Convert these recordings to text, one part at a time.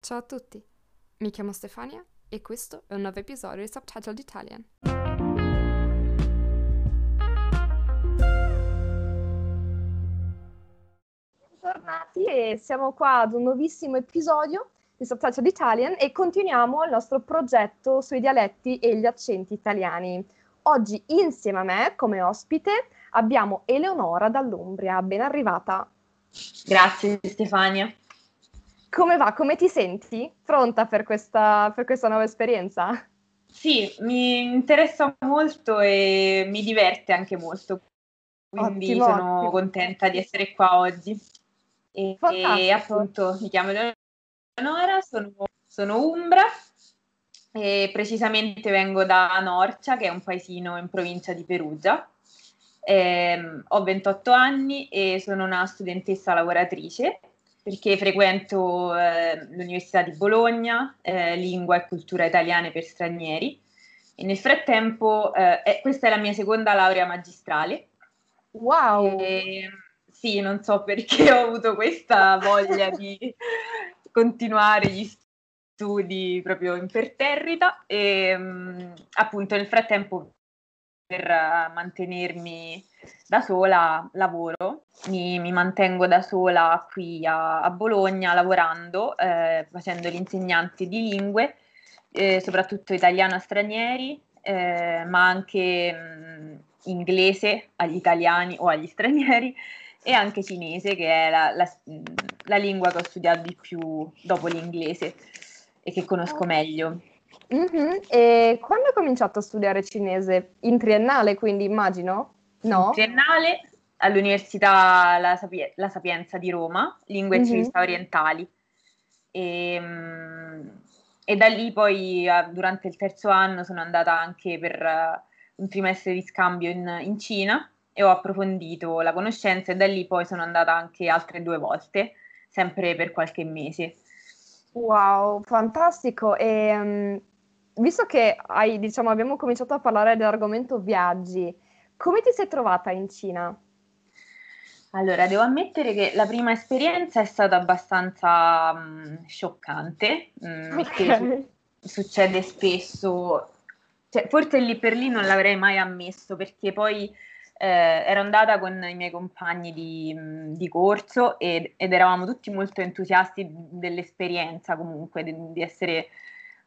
Ciao a tutti, mi chiamo Stefania e questo è un nuovo episodio di Subtitled Italian. Bentornati e siamo qua ad un nuovissimo episodio di Subtitled Italian e continuiamo il nostro progetto sui dialetti e gli accenti italiani. Oggi insieme a me, come ospite, abbiamo Eleonora dall'Umbria, ben arrivata. Grazie Stefania. Come va? Come ti senti? Pronta per questa, per questa nuova esperienza? Sì, mi interessa molto e mi diverte anche molto, quindi Ottimo, sono ottimo. contenta di essere qua oggi. E, e appunto mi chiamo Eleonora, sono, sono umbra e precisamente vengo da Norcia, che è un paesino in provincia di Perugia. Ehm, ho 28 anni e sono una studentessa lavoratrice perché frequento eh, l'Università di Bologna, eh, lingua e cultura italiane per stranieri. E nel frattempo, eh, eh, questa è la mia seconda laurea magistrale. Wow! E, sì, non so perché ho avuto questa voglia di continuare gli studi proprio imperterrita e mh, appunto nel frattempo per uh, mantenermi da sola lavoro, mi, mi, mantengo da sola qui a, a Bologna lavorando, eh, facendo l'insegnante di lingue, eh, soprattutto italiano a stranieri, eh, ma anche mh, inglese agli italiani o agli stranieri e anche cinese, che è la, la, la lingua che ho studiato di più dopo l'inglese e che conosco meglio. Mm-hmm. E quando hai cominciato a studiare cinese? In triennale, quindi immagino? No? In triennale all'Università La, Sapie- La Sapienza di Roma, Lingue e Mhm. Civiltà Orientali. E, mm, e da lì poi durante il terzo anno sono andata anche per un trimestre di scambio in, in Cina e ho approfondito la conoscenza e da lì poi sono andata anche altre due volte, sempre per qualche mese. Wow, fantastico. E mm, visto che hai, diciamo, abbiamo cominciato a parlare dell'argomento viaggi, come ti sei trovata in Cina? Allora, devo ammettere che la prima esperienza è stata abbastanza mh, scioccante, mh, perché Ok. su- succede spesso, cioè, forse lì per lì non l'avrei mai ammesso, perché poi eh, ero andata con i miei compagni di, mh, di corso ed, ed eravamo tutti molto entusiasti dell'esperienza comunque, di, di essere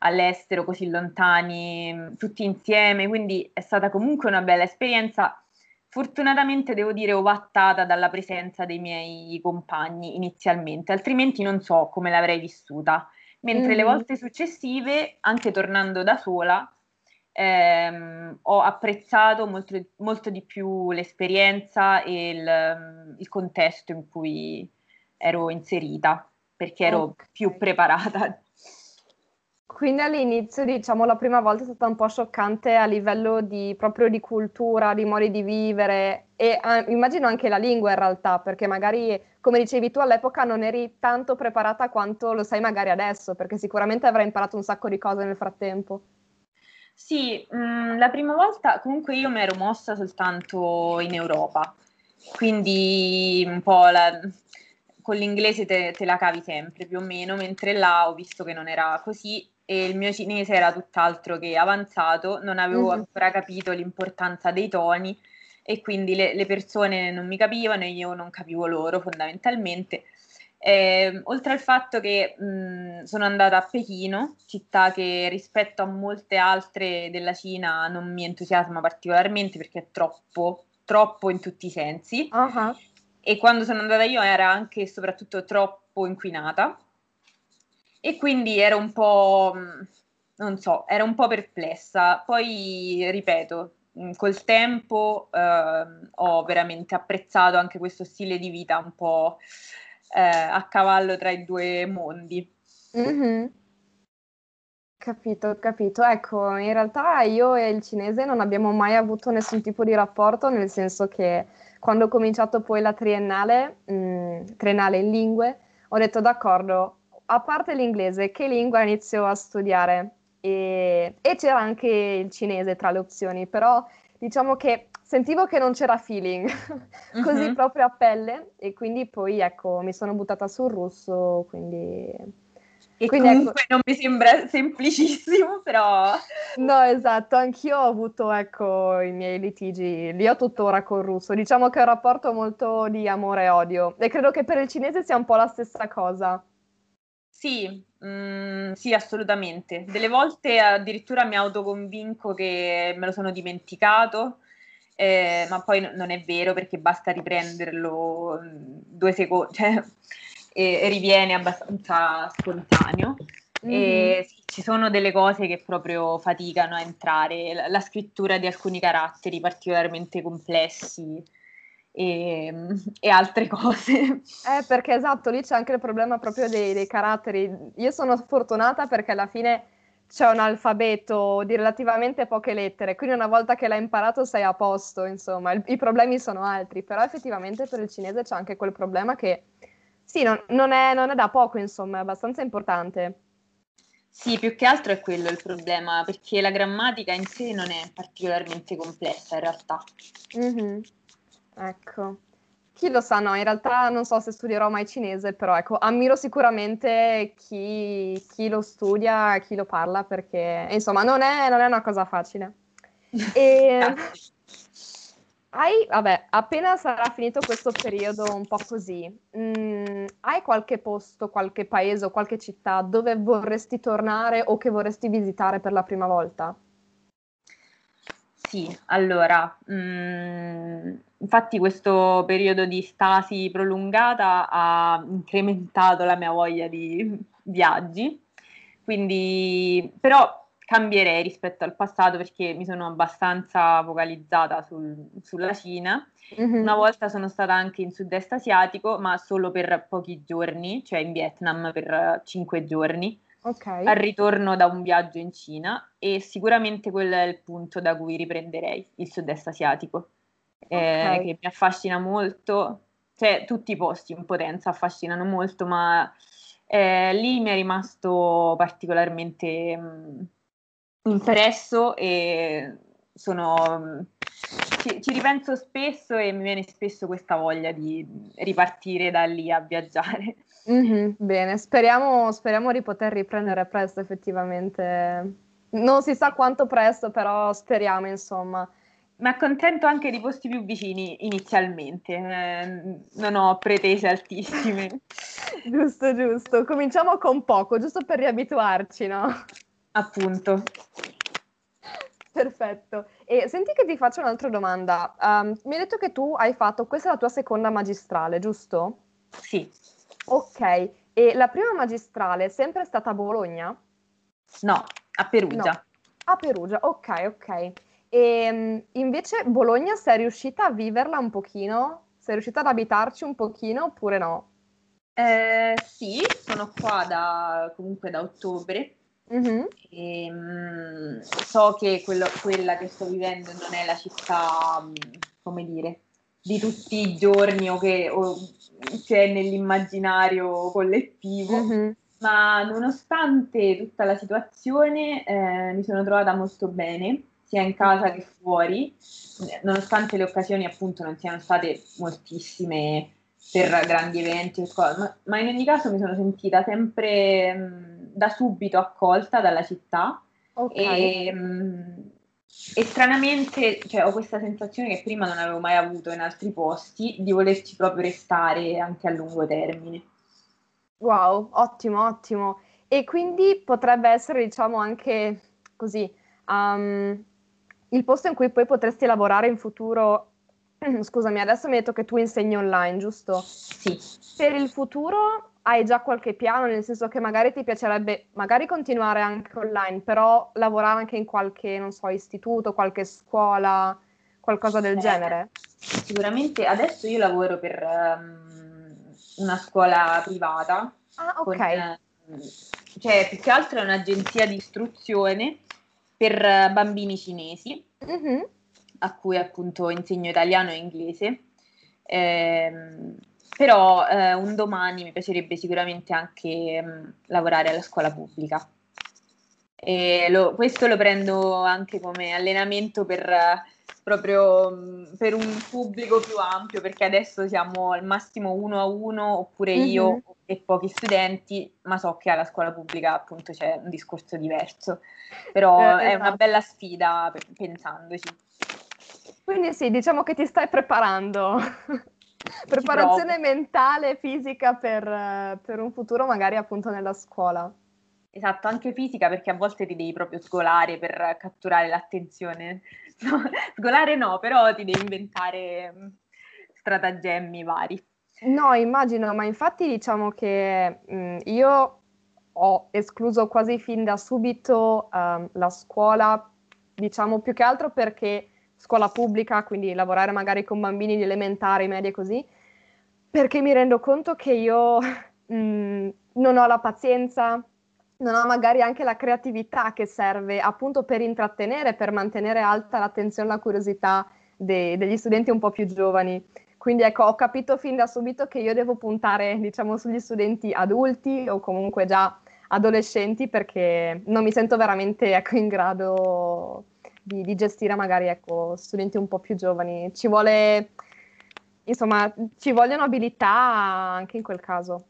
all'estero così lontani, tutti insieme, quindi è stata comunque una bella esperienza. Fortunatamente devo dire ovattata dalla presenza dei miei compagni inizialmente, altrimenti non so come l'avrei vissuta. Mentre le Mhm. volte successive, anche tornando da sola, ehm, ho apprezzato molto, molto di più l'esperienza e il, il contesto in cui ero inserita, perché ero Ok. più preparata. Quindi all'inizio, diciamo, la prima volta è stata un po' scioccante a livello di, proprio di cultura, di modi di vivere e ah, immagino anche la lingua in realtà, perché magari, come dicevi tu, all'epoca non eri tanto preparata quanto lo sei magari adesso, perché sicuramente avrai imparato un sacco di cose nel frattempo. Sì, mh, la prima volta comunque io mi ero mossa soltanto in Europa, quindi un po' la- con l'inglese te, te la cavi sempre più o meno, mentre là ho visto che non era così e il mio cinese era tutt'altro che avanzato, non avevo Mhm. ancora capito l'importanza dei toni e quindi le, le persone non mi capivano e io non capivo loro fondamentalmente. Eh, oltre al fatto che mh, sono andata a Pechino, città che rispetto a molte altre della Cina non mi entusiasma particolarmente perché è troppo, troppo in tutti i sensi. Ah, E quando sono andata io era anche e soprattutto troppo inquinata. E quindi ero un po', mh, non so, ero un po' perplessa. Poi, ripeto, mh, col tempo ehm, ho veramente apprezzato anche questo stile di vita un po' eh, a cavallo tra i due mondi. mhm. Capito, capito. Ecco, in realtà io e il cinese non abbiamo mai avuto nessun tipo di rapporto, nel senso che quando ho cominciato poi la triennale, mh, triennale in lingue, ho detto d'accordo, a parte l'inglese, che lingua inizio a studiare? E, e c'era anche il cinese tra le opzioni, però diciamo che sentivo che non c'era feeling, così Mhm. proprio a pelle, e quindi poi ecco, mi sono buttata sul russo, quindi Che Quindi ecco comunque ecco... non mi sembra semplicissimo, però... No, esatto, anch'io ho avuto, ecco, i miei litigi, li ho tuttora col russo. Diciamo che è un rapporto molto di amore e odio. E credo che per il cinese sia un po' la stessa cosa. Sì, mm, sì, assolutamente. Delle volte addirittura mi autoconvinco che me lo sono dimenticato, eh, ma poi non è vero perché basta riprenderlo mm, due secondi, cioè, e, e, riviene abbastanza spontaneo. Mm-hmm. Sì, ci sono delle cose che proprio faticano a entrare, la, la scrittura di alcuni caratteri particolarmente complessi e, e, altre cose. Eh, perché esatto, lì c'è anche il problema proprio dei, dei, caratteri. Io sono fortunata perché alla fine c'è un alfabeto di relativamente poche lettere, quindi una volta che l'hai imparato sei a posto, insomma, il, i problemi sono altri, però effettivamente per il cinese c'è anche quel problema che sì, non, non, è, non è da poco, insomma, è abbastanza importante. Sì, più che altro è quello il problema, perché la grammatica in sé non è particolarmente complessa in realtà. Mm-hmm. Ecco. Chi lo sa, no, in realtà non so se studierò mai cinese, però ecco, ammiro sicuramente chi, chi lo studia, chi lo parla, perché insomma non è, non è una cosa facile. E hai, vabbè, appena sarà finito questo periodo un po' così, mh, mm, hai qualche posto, qualche paese o qualche città dove vorresti tornare o che vorresti visitare per la prima volta? Sì, allora, mh, mm, infatti questo periodo di stasi prolungata ha incrementato la mia voglia di viaggi, quindi però cambierei rispetto al passato perché mi sono abbastanza focalizzata sul, sulla Cina. Mm-hmm. Una volta sono stata anche in sud-est asiatico, ma solo per pochi giorni, cioè in Vietnam per cinque giorni okay. al ritorno da un viaggio in Cina e sicuramente quello è il punto da cui riprenderei il sud-est asiatico, eh, okay. che mi affascina molto, cioè tutti i posti in potenza affascinano molto, ma eh, lì mi è rimasto particolarmente mh, mm, impresso e sono... Ci, ci, ripenso spesso e mi viene spesso questa voglia di ripartire da lì a viaggiare. Mm-hmm, bene, speriamo, speriamo di poter riprendere presto effettivamente. Non si sa quanto presto, però speriamo insomma. Mi accontento anche di posti più vicini inizialmente, eh, non ho pretese altissime. giusto, giusto. Cominciamo con poco, giusto per riabituarci, no? Appunto. Perfetto. E senti che ti faccio un'altra domanda. Um, mi hai detto che tu hai fatto, questa è la tua seconda magistrale, giusto? Sì. Ok, e la prima magistrale è sempre stata a Bologna? No, a Perugia. No. A Perugia, ok, ok. E ehm, invece Bologna sei riuscita a viverla un pochino? Sei riuscita ad abitarci un pochino oppure no? Eh, sì, sono qua da, comunque da ottobre. Mm-hmm. E, um, so che quello, quella che sto vivendo non è la città, come dire, di tutti i giorni o che o c'è nell'immaginario collettivo, mm-hmm. ma nonostante tutta la situazione eh, mi sono trovata molto bene, sia in casa che fuori, nonostante le occasioni appunto non siano state moltissime per grandi eventi, ma, ma in ogni caso mi sono sentita sempre mh, da subito accolta dalla città okay. e mh, e stranamente cioè, ho questa sensazione che prima non avevo mai avuto in altri posti di volerci proprio restare anche a lungo termine. Wow, ottimo, ottimo. E quindi potrebbe essere, diciamo, anche così, um, il posto in cui poi potresti lavorare in futuro. Scusami, adesso mi hai detto che tu insegni online, giusto? Sì. Per il futuro hai già qualche piano, nel senso che magari ti piacerebbe magari continuare anche online, però lavorare anche in qualche, non so, istituto, qualche scuola, qualcosa del eh, genere? Sicuramente adesso io lavoro per um, una scuola privata. Ah, ok. Con, cioè, più che altro è un'agenzia di istruzione per bambini cinesi, mm-hmm. a cui appunto insegno italiano e inglese. Eh, però eh, un domani mi piacerebbe sicuramente anche mh, mm, lavorare alla scuola pubblica. Lo, questo lo prendo anche come allenamento per proprio per un pubblico più ampio, perché adesso siamo al massimo uno a uno, oppure io Mhm. e pochi studenti, ma so che alla scuola pubblica appunto c'è un discorso diverso, però Eh, è una esatto. bella sfida pe- pensandoci. Quindi sì, diciamo che ti stai preparando. Preparazione mentale e fisica per, per un futuro magari appunto nella scuola. Esatto, anche fisica perché a volte ti devi proprio sgolare per catturare l'attenzione. No, sgolare no, però ti devi inventare mh, stratagemmi vari. No, immagino, ma infatti diciamo che mh, io ho escluso quasi fin da subito ehm, la scuola, diciamo più che altro perché scuola pubblica, quindi lavorare magari con bambini di elementari, medie così, perché mi rendo conto che io mh, non ho la pazienza, non ho magari anche la creatività che serve appunto per intrattenere, per mantenere alta l'attenzione e la curiosità de- degli studenti un po' più giovani. Quindi ecco, ho capito fin da subito che io devo puntare, diciamo, sugli studenti adulti o comunque già adolescenti perché non mi sento veramente, ecco, in grado di, di gestire magari, ecco, studenti un po' più giovani. Ci vuole, insomma, ci vogliono abilità anche in quel caso.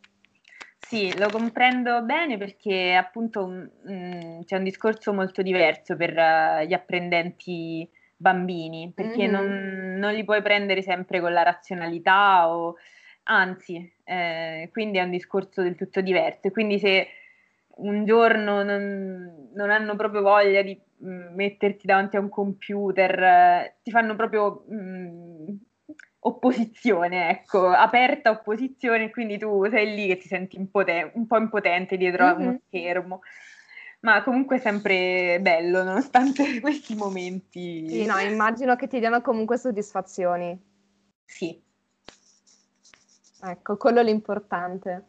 Sì, lo comprendo bene perché appunto mh, c'è un discorso molto diverso per uh, gli apprendenti bambini, perché Mhm. non, non li puoi prendere sempre con la razionalità o anzi, eh, quindi è un discorso del tutto diverso. E quindi se un giorno non, non hanno proprio voglia di mh, metterti davanti a un computer, eh, ti fanno proprio mh, opposizione, ecco, aperta opposizione, quindi tu sei lì che ti senti impoten- un po' impotente dietro a uno Mhm. schermo. Ma comunque è sempre bello, nonostante questi momenti. Sì, no, immagino che ti diano comunque soddisfazioni. Sì. Ecco, quello è l'importante.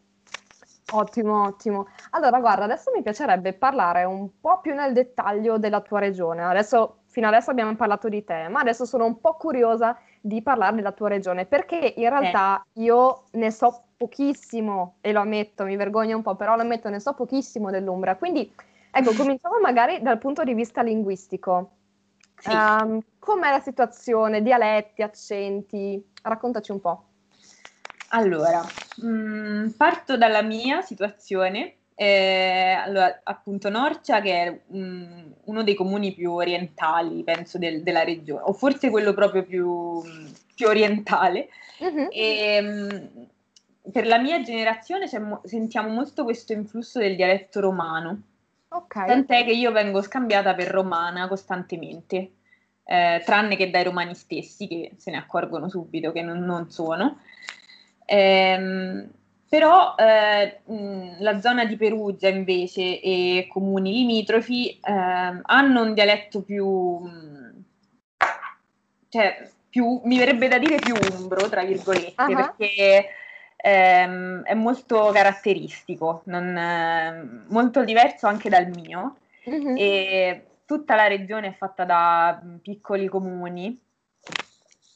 Ottimo, ottimo. Allora, guarda, adesso mi piacerebbe parlare un po' più nel dettaglio della tua regione. Adesso, fino adesso abbiamo parlato di te, ma adesso sono un po' curiosa di parlare della tua regione, perché in realtà io ne so pochissimo, e lo ammetto, mi vergogno un po', però lo ammetto, ne so pochissimo dell'Umbria. Quindi, ecco, cominciamo magari dal punto di vista linguistico. Sì. Ehm, com'è la situazione? Dialetti, accenti? Raccontaci un po'. Allora, mh, parto dalla mia situazione. Eh, allora, appunto, Norcia, che è mh, uno dei comuni più orientali, penso, del- della regione, o forse quello proprio più, più orientale. Mhm. E, mh, per la mia generazione mo- sentiamo molto questo influsso del dialetto romano. Ok. Tant'è che io vengo scambiata per romana costantemente, eh, tranne che dai romani stessi che se ne accorgono subito che non, non sono. Ehm, però eh, mh, la zona di Perugia invece e comuni limitrofi ehm, hanno un dialetto più, mh, cioè più, mi verrebbe da dire più umbro, tra virgolette, Ah. perché ehm, è molto caratteristico, non, ehm, molto diverso anche dal mio Mhm. e tutta la regione è fatta da piccoli comuni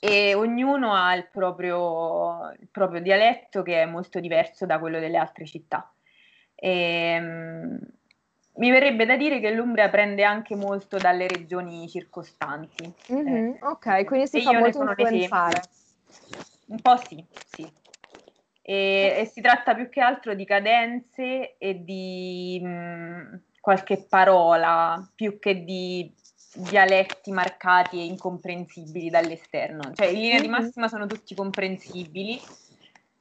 e ognuno ha il proprio, il proprio dialetto che è molto diverso da quello delle altre città. E, mh, mi verrebbe da dire che l'Umbria prende anche molto dalle regioni circostanti. Mhm, Eh, Ok, quindi si fa molto influenzare. Un po' sì, sì. E, e si tratta più che altro di cadenze e di mh, qualche parola, più che di dialetti marcati e incomprensibili dall'esterno. Cioè, in linea di Mhm. massima sono tutti comprensibili,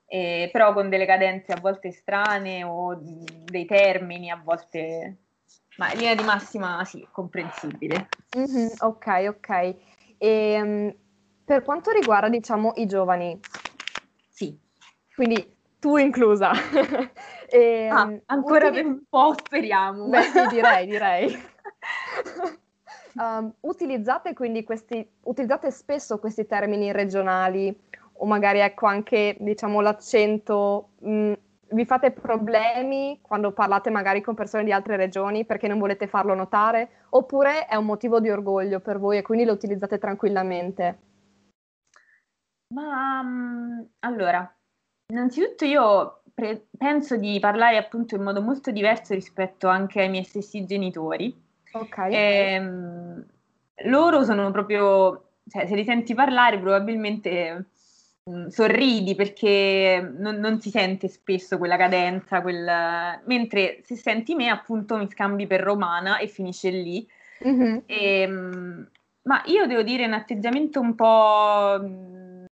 eh, però con delle cadenze a volte strane o dei termini a volte... Ma in linea di massima sì, comprensibile. Mhm, Ok, ok. E, mm, per quanto riguarda, diciamo, i giovani, Sì. quindi tu inclusa, e, Ah, mm, ancora utili- per un po', speriamo. Beh, sì, direi, direi. Um, utilizzate quindi questi, utilizzate spesso questi termini regionali o magari ecco anche diciamo l'accento, mh, vi fate problemi quando parlate magari con persone di altre regioni perché non volete farlo notare oppure è un motivo di orgoglio per voi e quindi lo utilizzate tranquillamente? Ma mm, allora, innanzitutto io pre- penso di parlare appunto in modo molto diverso rispetto anche ai miei stessi genitori. Ok. Ehm, loro sono proprio cioè, se li senti parlare probabilmente mh, mm, sorridi perché non, non, si sente spesso quella cadenza, quel... mentre se senti me appunto mi scambi per romana e finisce lì. Mm-hmm. E, mh, ma io devo dire un atteggiamento un po'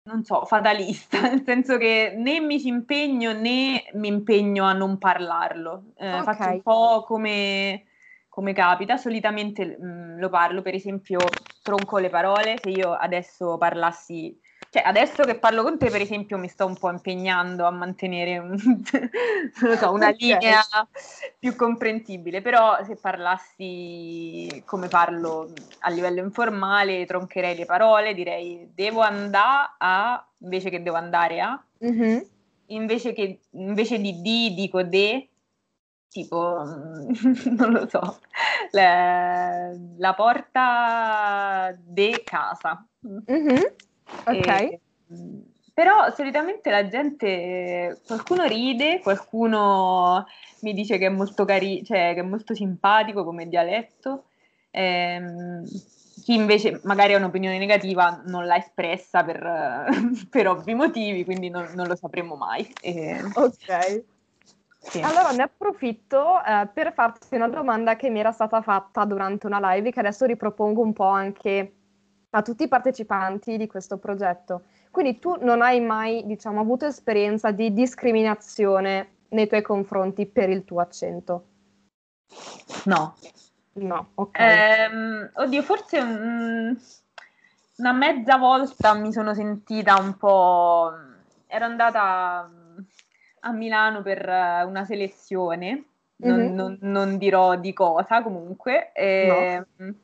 non so, fatalista, nel senso che né mi ci impegno né mi impegno a non parlarlo. Eh, okay. Faccio un po' come, come capita, solitamente mh, mm, lo parlo, per esempio, tronco le parole, se io adesso parlassi cioè, adesso che parlo con te, per esempio, mi sto un po' impegnando a mantenere un, so, una linea più comprensibile, però se parlassi come parlo a livello informale, troncherei le parole, direi devo andare a, invece che devo andare a, mm-hmm. invece, che, invece di di dico de, tipo, non lo so, la, la porta de casa. Mm-hmm. Ok. E, però solitamente la gente, qualcuno ride, qualcuno mi dice che è molto carino, cioè che è molto simpatico come dialetto. Ehm, chi invece magari ha un'opinione negativa non l'ha espressa per, per ovvi motivi, quindi non, non lo sapremo mai. E... Ok. Sì. Allora ne approfitto eh, per farti una domanda che mi era stata fatta durante una live che adesso ripropongo un po' anche a tutti i partecipanti di questo progetto. Quindi tu non hai mai, diciamo, avuto esperienza di discriminazione nei tuoi confronti per il tuo accento? No. No, ok. Ehm, oddio, forse un, una mezza volta mi sono sentita un po'... Ero andata a Milano per una selezione, non, mm-hmm. non, non dirò di cosa comunque. E, no ehm,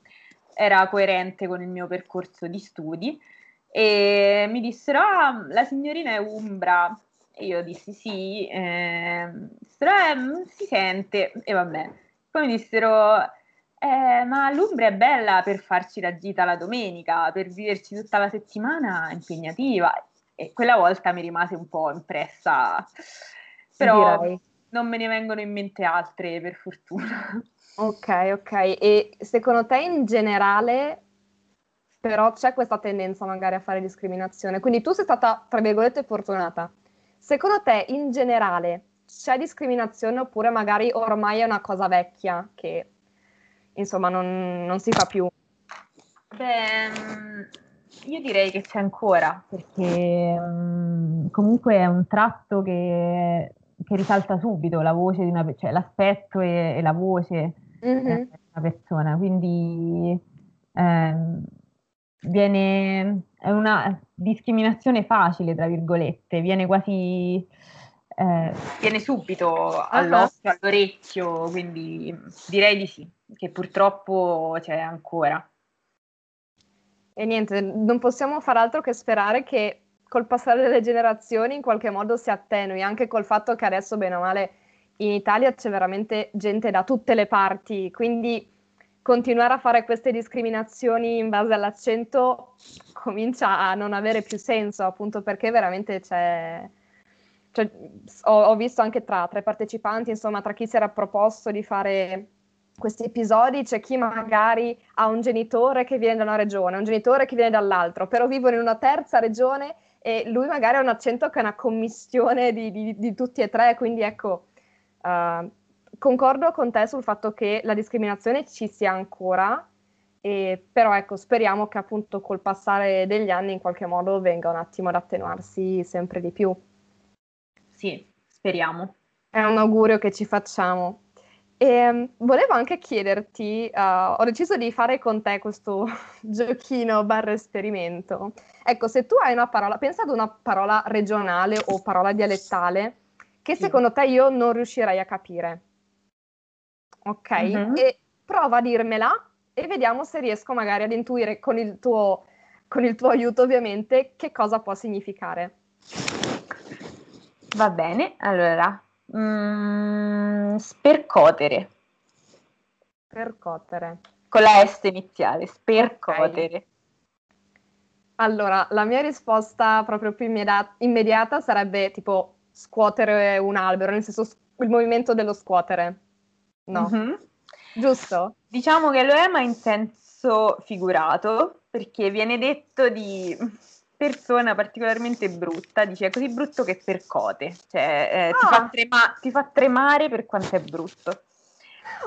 era coerente con il mio percorso di studi e mi dissero ah, la signorina è Umbra e io dissi sì, eh, dissero, eh, si sente e vabbè. Poi mi dissero eh, ma l'Umbra è bella per farci la gita la domenica, per viverci tutta la settimana impegnativa e quella volta mi rimase un po' impressa, però Direi. non me ne vengono in mente altre per fortuna. Ok, ok. E secondo te in generale però c'è questa tendenza magari a fare discriminazione? Quindi tu sei stata, tra virgolette, fortunata. Secondo te in generale c'è discriminazione oppure magari ormai è una cosa vecchia che insomma non, non si fa più? Beh, mm, io direi che c'è ancora, perché um, comunque è un tratto che, che, risalta subito, la voce di una, cioè l'aspetto e, e la voce mm-hmm. una persona, quindi eh, viene, è una discriminazione facile, tra virgolette, viene quasi... Eh, viene subito all'occhio, all'orecchio, quindi direi di sì, che purtroppo c'è ancora. E niente, non possiamo far altro che sperare che col passare delle generazioni in qualche modo si attenui, anche col fatto che adesso, bene o male, in Italia c'è veramente gente da tutte le parti, quindi continuare a fare queste discriminazioni in base all'accento comincia a non avere più senso, appunto perché veramente c'è... Cioè, ho, ho, visto anche tra, tra i partecipanti, insomma, tra chi si era proposto di fare questi episodi, c'è chi magari ha un genitore che viene da una regione, un genitore che viene dall'altro, però vivono in una terza regione e lui magari ha un accento che è una commistione di, di, di tutti e tre, quindi ecco, Uh, concordo con te sul fatto che la discriminazione ci sia ancora, e, però ecco, speriamo che appunto col passare degli anni in qualche modo venga un attimo ad attenuarsi sempre di più. Sì, speriamo. È un augurio che ci facciamo. E, um, volevo anche chiederti, uh, ho deciso di fare con te questo giochino barra esperimento. Ecco, se tu hai una parola, pensa ad una parola regionale o parola dialettale che secondo te io non riuscirei a capire. Ok? Mm-hmm. E prova a dirmela e vediamo se riesco magari ad intuire con il tuo, con il tuo aiuto ovviamente che cosa può significare. Va bene, allora, mm, spercotere. Percotere. Con la S iniziale, spercotere. Okay. Allora, la mia risposta proprio più immediata, immediata sarebbe tipo scuotere un albero, nel senso il movimento dello scuotere. No. Mm-hmm. Giusto? Diciamo che lo è, ma in senso figurato, perché viene detto di persona particolarmente brutta, dice è così brutto che percote, cioè eh, ah. ti, fa trema- ti, fa tremare per quanto è brutto.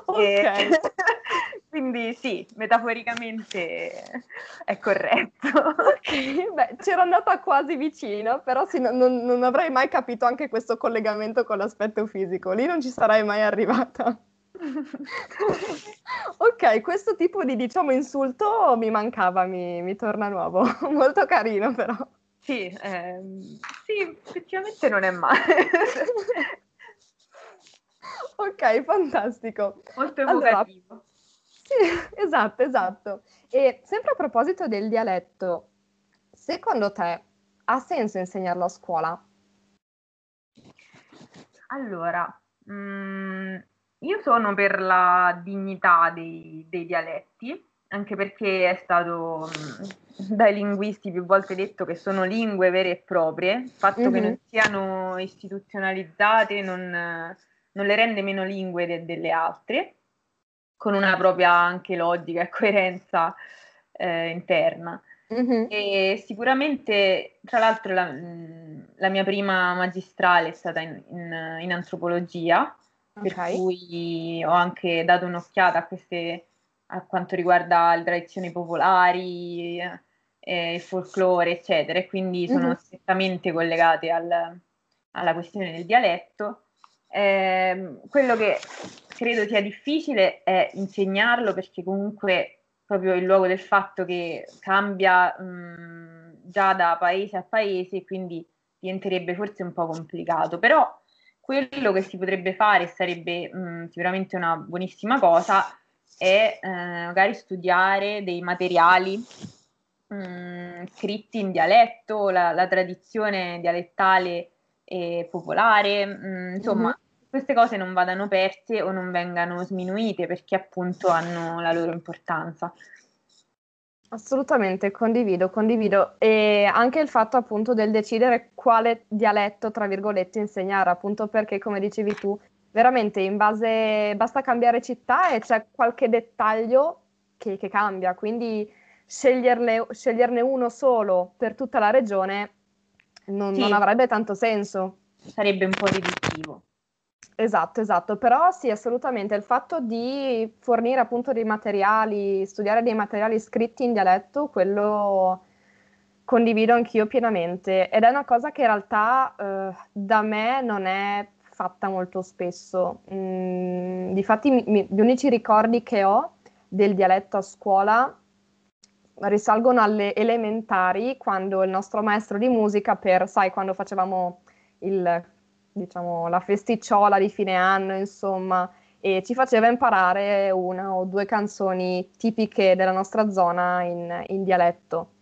Ok. E... quindi sì, metaforicamente è corretto. Ok, beh, c'ero andata quasi vicino, però sì, non, non avrei mai capito anche questo collegamento con l'aspetto fisico, lì non ci sarei mai arrivata. ok, questo tipo di diciamo insulto mi mancava, mi, mi torna nuovo, molto carino però. Sì, ehm, sì, effettivamente non è male. ok, fantastico. Molto evocativo. Allora, sì, esatto, esatto. E sempre a proposito del dialetto, secondo te ha senso insegnarlo a scuola? Allora, mh, mm, io sono per la dignità dei, dei dialetti, anche perché è stato mh, dai linguisti più volte detto che sono lingue vere e proprie, il fatto mm-hmm. che non siano istituzionalizzate non, non le rende meno lingue de- delle altre, con una propria anche logica e coerenza eh, interna. Mm-hmm. E sicuramente, tra l'altro, la, la, mia prima magistrale è stata in, in, in antropologia per cui ho anche dato un'occhiata a queste a quanto riguarda le tradizioni popolari, eh, il folklore, eccetera, e quindi sono mm-hmm. strettamente collegate al, alla questione del dialetto. Eh, quello che credo sia difficile è insegnarlo perché comunque proprio in luogo del fatto che cambia mh, già da paese a paese, quindi diventerebbe forse un po' complicato, però quello che si potrebbe fare sarebbe mh, sicuramente una buonissima cosa è eh, magari studiare dei materiali mh, scritti in dialetto, la, la tradizione dialettale e popolare, mh, mm, insomma, mm-hmm. queste cose non vadano perse o non vengano sminuite perché appunto hanno la loro importanza. Assolutamente, condivido, condivido. E anche il fatto appunto del decidere quale dialetto, tra virgolette, insegnare, appunto perché, come dicevi tu, veramente in base, basta cambiare città e c'è qualche dettaglio che, che cambia, quindi sceglierne uno solo per tutta la regione non, sì. non avrebbe tanto senso. Sarebbe un po' riduttivo. Esatto, esatto, però sì, assolutamente, il fatto di fornire appunto dei materiali, studiare dei materiali scritti in dialetto, quello condivido anch'io pienamente ed è una cosa che in realtà eh, da me non è fatta molto spesso. Mm, difatti mi, gli unici ricordi che ho del dialetto a scuola risalgono alle elementari, quando il nostro maestro di musica, per, sai, quando facevamo il diciamo, la festicciola di fine anno, insomma, e ci faceva imparare una o due canzoni tipiche della nostra zona in, in dialetto.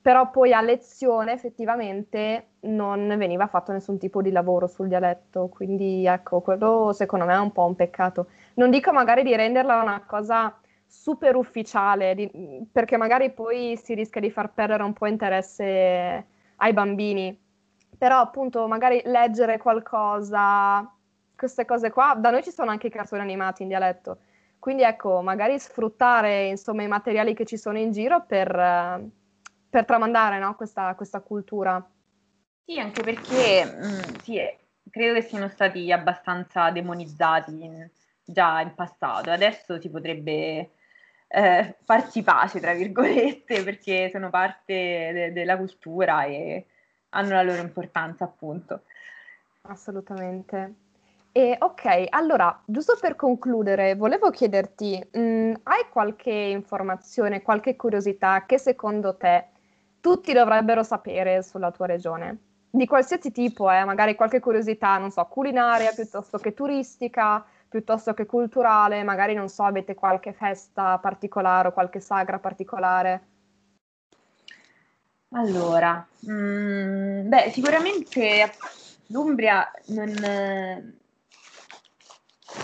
Però poi a lezione effettivamente non veniva fatto nessun tipo di lavoro sul dialetto, quindi ecco, quello secondo me è un po' un peccato. Non dico magari di renderla una cosa super ufficiale, di, perché magari poi si rischia di far perdere un po' interesse ai bambini, però appunto magari leggere qualcosa, queste cose qua, da noi ci sono anche i cartoni animati in dialetto, quindi ecco, magari sfruttare insomma i materiali che ci sono in giro per, per tramandare no? questa, questa, cultura. Sì, anche perché mh, mm, sì, credo che siano stati abbastanza demonizzati in, già in passato, adesso si potrebbe eh, farci pace, tra virgolette, perché sono parte de- della cultura e hanno la loro importanza, appunto. Assolutamente. E ok, allora, giusto per concludere, volevo chiederti, mh, mm, hai qualche informazione, qualche curiosità che secondo te tutti dovrebbero sapere sulla tua regione? Di qualsiasi tipo, eh, magari qualche curiosità, non so, culinaria piuttosto che turistica, piuttosto che culturale, magari non so, avete qualche festa particolare o qualche sagra particolare. Allora, mm, beh, sicuramente l'Umbria non,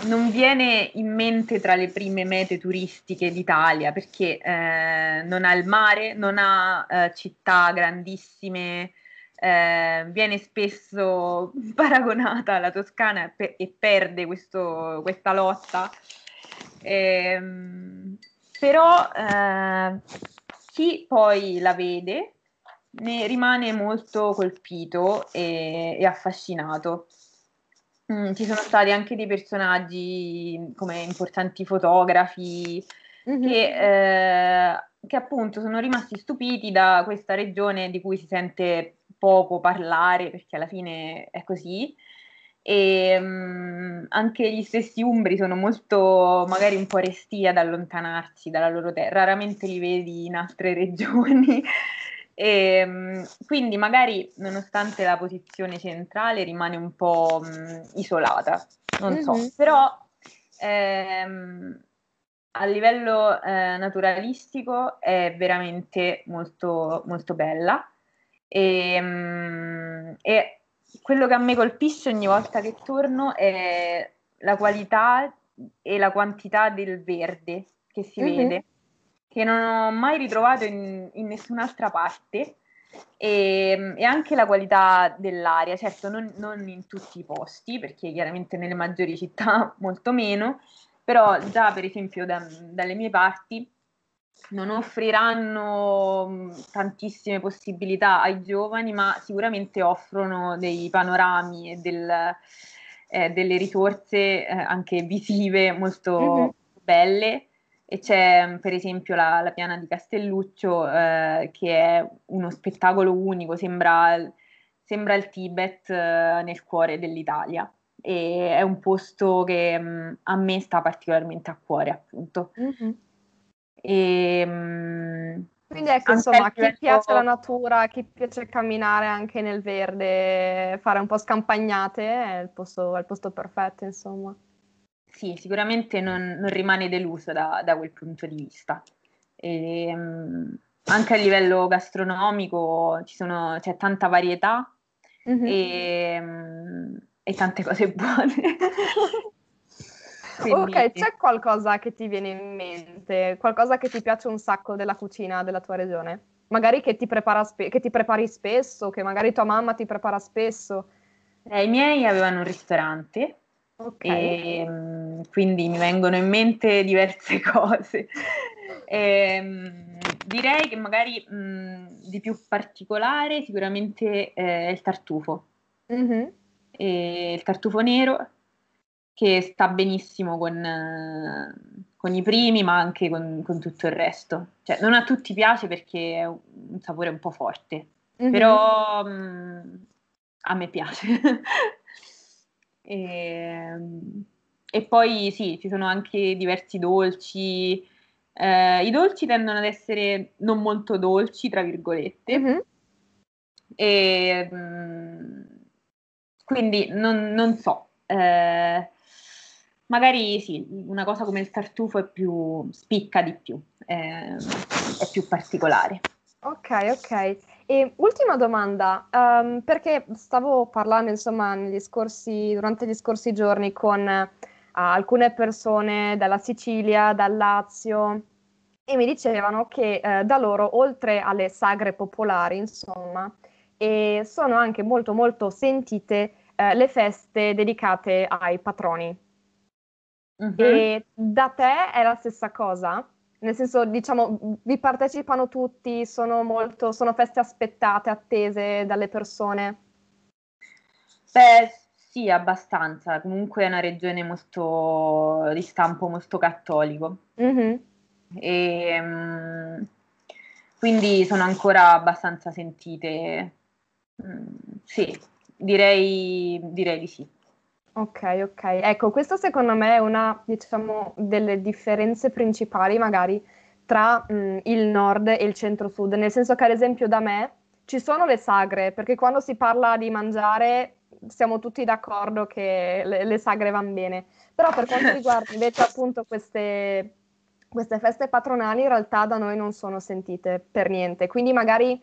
non viene in mente tra le prime mete turistiche d'Italia perché eh, non ha il mare, non ha eh, città grandissime, eh, viene spesso paragonata alla Toscana e, pe- e perde questo, questa lotta. Ehm, però eh, chi poi la vede ne rimane molto colpito e, e affascinato. Mm, ci sono stati anche dei personaggi come importanti fotografi mm-hmm. che, eh, che appunto sono rimasti stupiti da questa regione di cui si sente poco parlare, perché alla fine è così, e um, anche gli stessi umbri sono molto magari un po' resti ad allontanarsi dalla loro terra, raramente li vedi in altre regioni. e, um, quindi magari nonostante la posizione centrale rimane un po' um, isolata, non mm-hmm. so, però ehm, a livello eh, naturalistico è veramente molto, molto bella e, e quello che a me colpisce ogni volta che torno è la qualità e la quantità del verde che si mm-hmm. vede, che non ho mai ritrovato in, in nessun'altra parte. E, e, anche la qualità dell'aria, certo non, non, in tutti i posti, perché chiaramente nelle maggiori città molto meno, però già per esempio da, dalle mie parti non offriranno mm, tantissime possibilità ai giovani, ma sicuramente offrono dei panorami e del, eh, delle risorse eh, anche visive molto mm-hmm. belle. E c'è mm, per esempio la, la piana di Castelluccio, eh, che è uno spettacolo unico, sembra, sembra il Tibet eh, nel cuore dell'Italia. E è un posto che mh, mm, a me sta particolarmente a cuore, appunto. Mm-hmm. E, ehm, Quindi ecco, insomma, a chi livello... piace la natura, a chi piace camminare anche nel verde, fare un po' scampagnate, è il posto, è il posto perfetto, insomma. Sì, sicuramente non, non rimane deluso da, da, quel punto di vista. E, um, anche a livello gastronomico sono, c'è tanta varietà mm-hmm. e, um, e tante cose buone. Quindi... Ok, c'è qualcosa che ti viene in mente, qualcosa che ti piace un sacco della cucina della tua regione? Magari che ti, spe- che ti prepari spesso, che magari tua mamma ti prepara spesso. Eh, I miei avevano un ristorante, okay. e, mm, quindi mi vengono in mente diverse cose. E, ehm, direi che magari mh, mm, di più particolare sicuramente eh, il tartufo. Mm-hmm. il tartufo nero che sta benissimo con, eh, con i primi, ma anche con, con, tutto il resto. Cioè, non a tutti piace perché è un sapore un po' forte, mm-hmm. però mh, mm, a me piace. e, e, poi sì, ci sono anche diversi dolci. Eh, I dolci tendono ad essere non molto dolci, tra virgolette. Mm-hmm. E, mh, mm, quindi non, non so. Eh, magari sì, una cosa come il tartufo è più, spicca di più, è, è più particolare. Ok, ok. E ultima domanda, um, perché stavo parlando insomma negli scorsi, durante gli scorsi giorni con uh, alcune persone dalla Sicilia, dal Lazio e mi dicevano che uh, da loro, oltre alle sagre popolari, insomma, sono anche molto molto sentite uh, le feste dedicate ai patroni. Uh-huh. E da te è la stessa cosa? Nel senso, diciamo, vi partecipano tutti, sono, molto, sono feste aspettate, attese dalle persone? Beh, sì, abbastanza. Comunque è una regione molto di stampo molto cattolico. Mm-hmm. E, um, quindi sono ancora abbastanza sentite. Mm, sì, direi, direi di sì. Ok, ok. Ecco, questa secondo me è una, diciamo, delle differenze principali magari tra mh, il nord e il centro-sud, nel senso che ad esempio da me ci sono le sagre, perché quando si parla di mangiare siamo tutti d'accordo che le, le sagre vanno bene, però per quanto riguarda invece appunto queste, queste feste patronali in realtà da noi non sono sentite per niente, quindi magari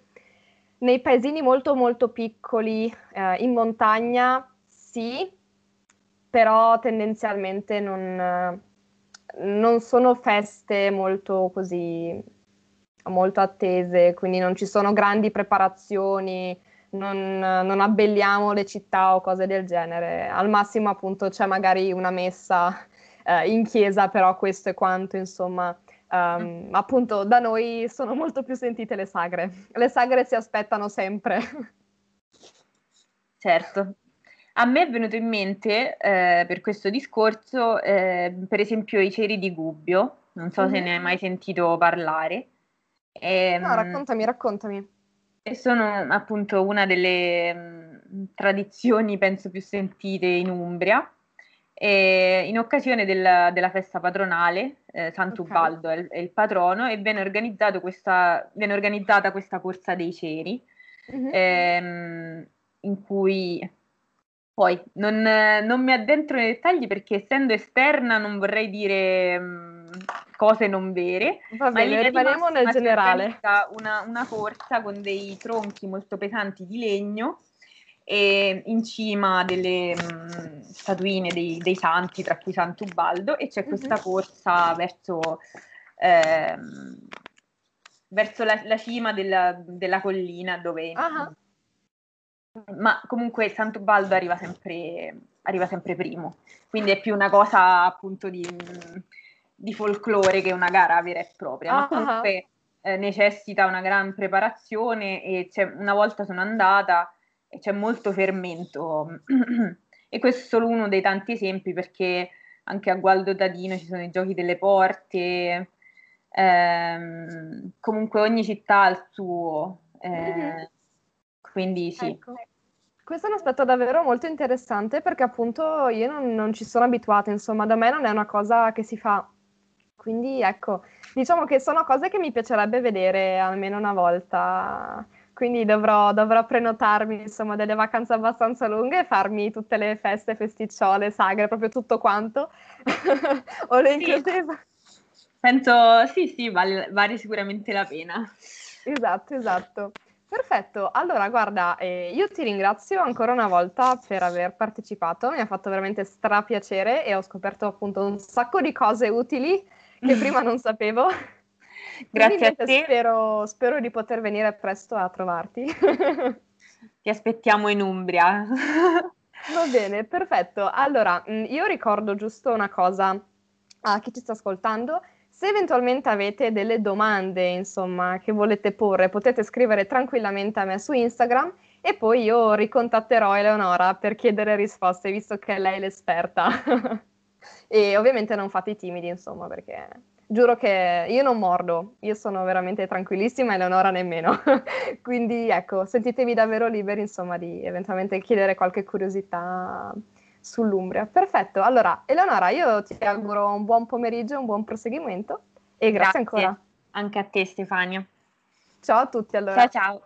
nei paesini molto molto piccoli eh, in montagna sì, però tendenzialmente non, non sono feste molto così molto attese, quindi non ci sono grandi preparazioni, non, non, abbelliamo le città o cose del genere. Al massimo, appunto, c'è magari una messa eh, in chiesa, però questo è quanto, insomma. Um, appunto, da noi sono molto più sentite le sagre. Le sagre si aspettano sempre. Certo. A me è venuto in mente eh, per questo discorso, eh, per esempio, i ceri di Gubbio, non so mm-hmm. se ne hai mai sentito parlare. E, no, raccontami, raccontami. Sono appunto una delle mh, mm, tradizioni, penso, più sentite in Umbria. E in occasione del, della festa patronale, eh, Sant'Ubaldo okay. è, il, è, il, patrono, e viene, questa, viene organizzata questa corsa dei ceri, mm-hmm. ehm, in cui poi non, non, mi addentro nei dettagli perché essendo esterna non vorrei dire mh, cose non vere. Va bene, rimaniamo nel generale. Una, una corsa con dei tronchi molto pesanti di legno e in cima delle mh, statuine dei, dei, santi, tra cui Sant'Ubaldo, e c'è questa mm-hmm. corsa verso, ehm, verso la, la, cima della, della collina dove... Uh-huh ma comunque Sant'Ubaldo arriva sempre, arriva sempre primo, quindi è più una cosa appunto di, di folklore che una gara vera e propria, ma ah, comunque eh, necessita una gran preparazione e una volta sono andata e c'è molto fermento. E questo è solo uno dei tanti esempi perché anche a Gualdo Tadino ci sono i giochi delle porte, ehm, comunque ogni città ha il suo. Eh, mm-hmm quindi sì. Ecco. Questo è un aspetto davvero molto interessante perché appunto io non, non, ci sono abituata, insomma, da me non è una cosa che si fa. Quindi ecco, diciamo che sono cose che mi piacerebbe vedere almeno una volta. Quindi dovrò, dovrò prenotarmi insomma delle vacanze abbastanza lunghe e farmi tutte le feste, festicciole, sagre, proprio tutto quanto. o le sì. Penso sì, sì, vale, vale sicuramente la pena. Esatto, esatto. Perfetto, allora guarda, eh, io ti ringrazio ancora una volta per aver partecipato, mi ha fatto veramente strapiacere e ho scoperto appunto un sacco di cose utili che prima non sapevo. Grazie a te. Spero, spero, di poter venire presto a trovarti. Ti aspettiamo in Umbria. Va bene, perfetto. Allora, mm, io ricordo giusto una cosa a chi ci sta ascoltando se eventualmente avete delle domande, insomma, che volete porre, potete scrivere tranquillamente a me su Instagram e poi io ricontatterò Eleonora per chiedere risposte, visto che lei è l'esperta. e ovviamente non fate i timidi, insomma, perché giuro che io non mordo, io sono veramente tranquillissima e Eleonora nemmeno. Quindi ecco, sentitevi davvero liberi, insomma, di eventualmente chiedere qualche curiosità sull'Umbria. Perfetto, allora Eleonora, io ti auguro un buon pomeriggio, un buon proseguimento e grazie, grazie ancora. Anche a te Stefania. Ciao a tutti allora. Ciao ciao.